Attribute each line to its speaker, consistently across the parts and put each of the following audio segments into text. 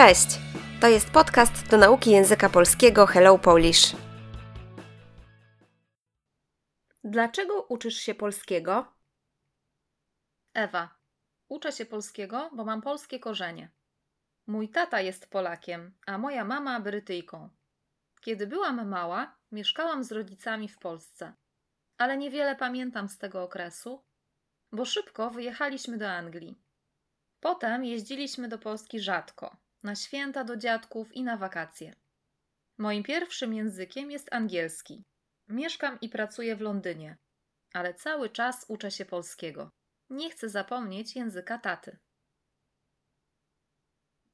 Speaker 1: Cześć! To jest podcast do nauki języka polskiego Hello Polish. Dlaczego uczysz się polskiego?
Speaker 2: Ewa. Uczę się polskiego, bo mam polskie korzenie. Mój tata jest Polakiem, a moja mama Brytyjką. Kiedy byłam mała, mieszkałam z rodzicami w Polsce, ale niewiele pamiętam z tego okresu, bo szybko wyjechaliśmy do Anglii. Potem jeździliśmy do Polski rzadko, na święta do dziadków i na wakacje. Moim pierwszym językiem jest angielski. Mieszkam i pracuję w Londynie, ale cały czas uczę się polskiego. Nie chcę zapomnieć języka taty.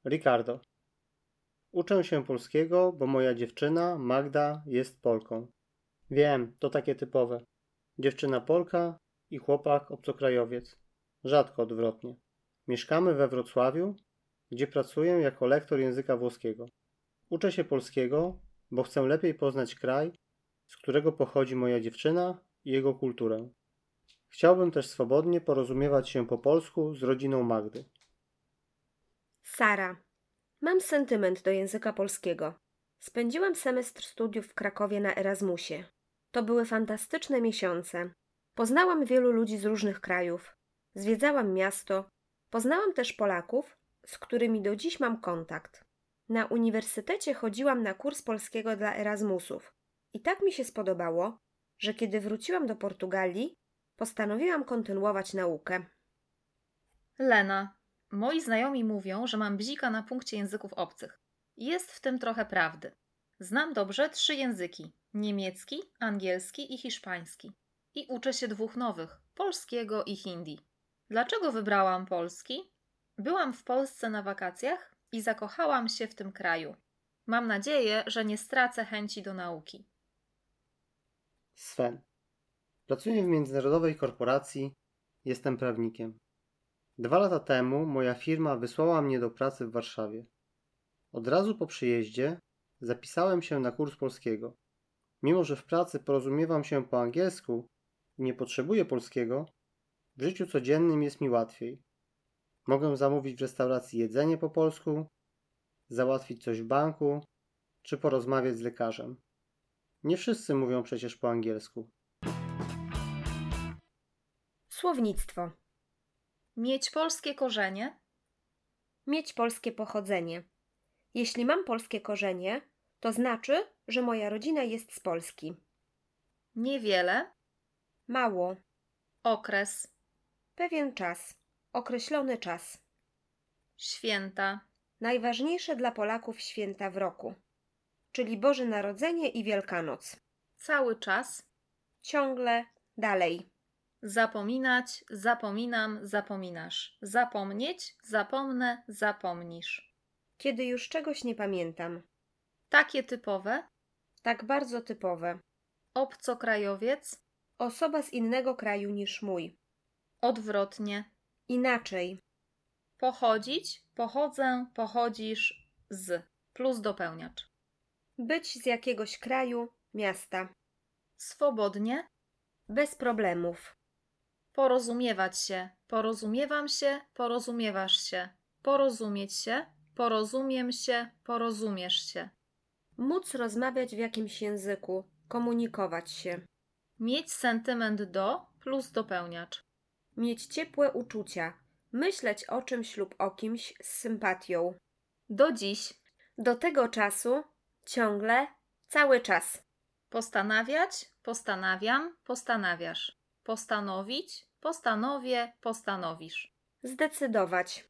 Speaker 3: Ricardo. Uczę się polskiego, bo moja dziewczyna, Magda, jest Polką. Wiem, to takie typowe. Dziewczyna Polka i chłopak obcokrajowiec. Rzadko odwrotnie. Mieszkamy we Wrocławiu, gdzie pracuję jako lektor języka włoskiego. Uczę się polskiego, bo chcę lepiej poznać kraj, z którego pochodzi moja dziewczyna i jego kulturę. Chciałbym też swobodnie porozumiewać się po polsku z rodziną Magdy.
Speaker 1: Sara. Mam sentyment do języka polskiego. Spędziłam semestr studiów w Krakowie na Erasmusie. To były fantastyczne miesiące. Poznałam wielu ludzi z różnych krajów. Zwiedzałam miasto. Poznałam też Polaków, z którymi do dziś mam kontakt. Na uniwersytecie chodziłam na kurs polskiego dla Erasmusów. I tak mi się spodobało, że kiedy wróciłam do Portugalii, postanowiłam kontynuować naukę.
Speaker 2: Lena. Moi znajomi mówią, że mam bzika na punkcie języków obcych. Jest w tym trochę prawdy. Znam dobrze trzy języki: niemiecki, angielski i hiszpański. I uczę się dwóch nowych: polskiego i hindi. Dlaczego wybrałam polski? Byłam w Polsce na wakacjach i zakochałam się w tym kraju. Mam nadzieję, że nie stracę chęci do nauki.
Speaker 3: Sven. Pracuję w międzynarodowej korporacji, jestem prawnikiem. Dwa lata temu moja firma wysłała mnie do pracy w Warszawie. Od razu po przyjeździe zapisałem się na kurs polskiego. Mimo, że w pracy porozumiewam się po angielsku i nie potrzebuję polskiego, w życiu codziennym jest mi łatwiej. Mogę zamówić w restauracji jedzenie po polsku, załatwić coś w banku, czy porozmawiać z lekarzem. Nie wszyscy mówią przecież po angielsku.
Speaker 1: Słownictwo.
Speaker 2: Mieć polskie korzenie?
Speaker 1: Mieć polskie pochodzenie. Jeśli mam polskie korzenie, to znaczy, że moja rodzina jest z Polski.
Speaker 2: Niewiele.
Speaker 1: Mało.
Speaker 2: Okres.
Speaker 1: Pewien czas. Określony czas.
Speaker 2: Święta.
Speaker 1: Najważniejsze dla Polaków święta w roku, czyli Boże Narodzenie i Wielkanoc.
Speaker 2: Cały czas.
Speaker 1: Ciągle dalej.
Speaker 2: Zapominać, zapominam, zapominasz. Zapomnieć, zapomnę, zapomnisz.
Speaker 1: Kiedy już czegoś nie pamiętam.
Speaker 2: Takie typowe.
Speaker 1: Tak bardzo typowe.
Speaker 2: Obcokrajowiec.
Speaker 1: Osoba z innego kraju niż mój.
Speaker 2: Odwrotnie.
Speaker 1: Inaczej.
Speaker 2: Pochodzić, pochodzę, pochodzisz z. Plus dopełniacz.
Speaker 1: Być z jakiegoś kraju, miasta.
Speaker 2: Swobodnie.
Speaker 1: Bez problemów.
Speaker 2: Porozumiewać się. Porozumiewam się, porozumiewasz się. Porozumieć się. Porozumiem się, porozumiesz się.
Speaker 1: Móc rozmawiać w jakimś języku. Komunikować się.
Speaker 2: Mieć sentyment do plus dopełniacz.
Speaker 1: Mieć ciepłe uczucia. Myśleć o czymś lub o kimś z sympatią.
Speaker 2: Do dziś.
Speaker 1: Do tego czasu ciągle, cały czas.
Speaker 2: Postanawiać, postanawiam, postanawiasz. Postanowić, postanowię, postanowisz.
Speaker 1: Zdecydować.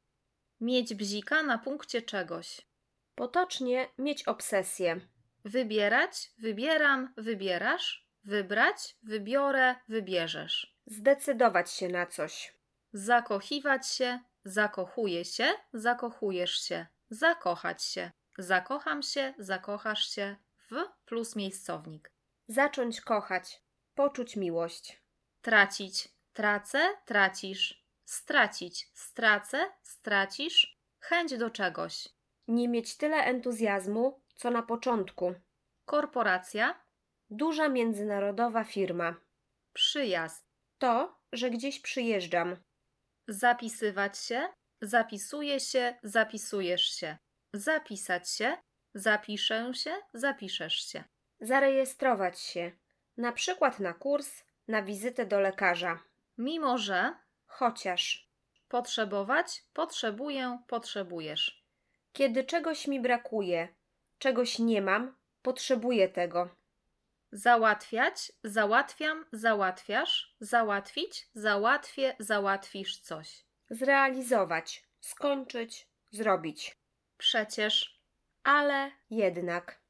Speaker 2: Mieć bzika na punkcie czegoś.
Speaker 1: Potocznie mieć obsesję.
Speaker 2: Wybierać, wybieram, wybierasz. Wybrać, wybiorę, wybierzesz.
Speaker 1: Zdecydować się na coś.
Speaker 2: Zakochiwać się, zakochuje się, zakochujesz się. Zakochać się. Zakocham się, zakochasz się w plus miejscownik.
Speaker 1: Zacząć kochać. Poczuć miłość.
Speaker 2: Tracić, tracę, tracisz. Stracić, stracę, stracisz. Chęć do czegoś.
Speaker 1: Nie mieć tyle entuzjazmu, co na początku.
Speaker 2: Korporacja,
Speaker 1: Duża międzynarodowa firma.
Speaker 2: przyjazd.
Speaker 1: To, że gdzieś przyjeżdżam.
Speaker 2: Zapisywać się, zapisuje się, zapisujesz się. Zapisać się. Zapiszę się. Zapiszesz się.
Speaker 1: Zarejestrować się. Na przykład na kurs, na wizytę do lekarza.
Speaker 2: Mimo że.
Speaker 1: Chociaż.
Speaker 2: Potrzebować. Potrzebuję. Potrzebujesz.
Speaker 1: Kiedy czegoś mi brakuje, czegoś nie mam, potrzebuję tego.
Speaker 2: Załatwiać. Załatwiam. Załatwiasz. Załatwić. Załatwię. Załatwisz coś.
Speaker 1: Zrealizować. Skończyć. Zrobić.
Speaker 2: Przecież.
Speaker 1: Ale jednak.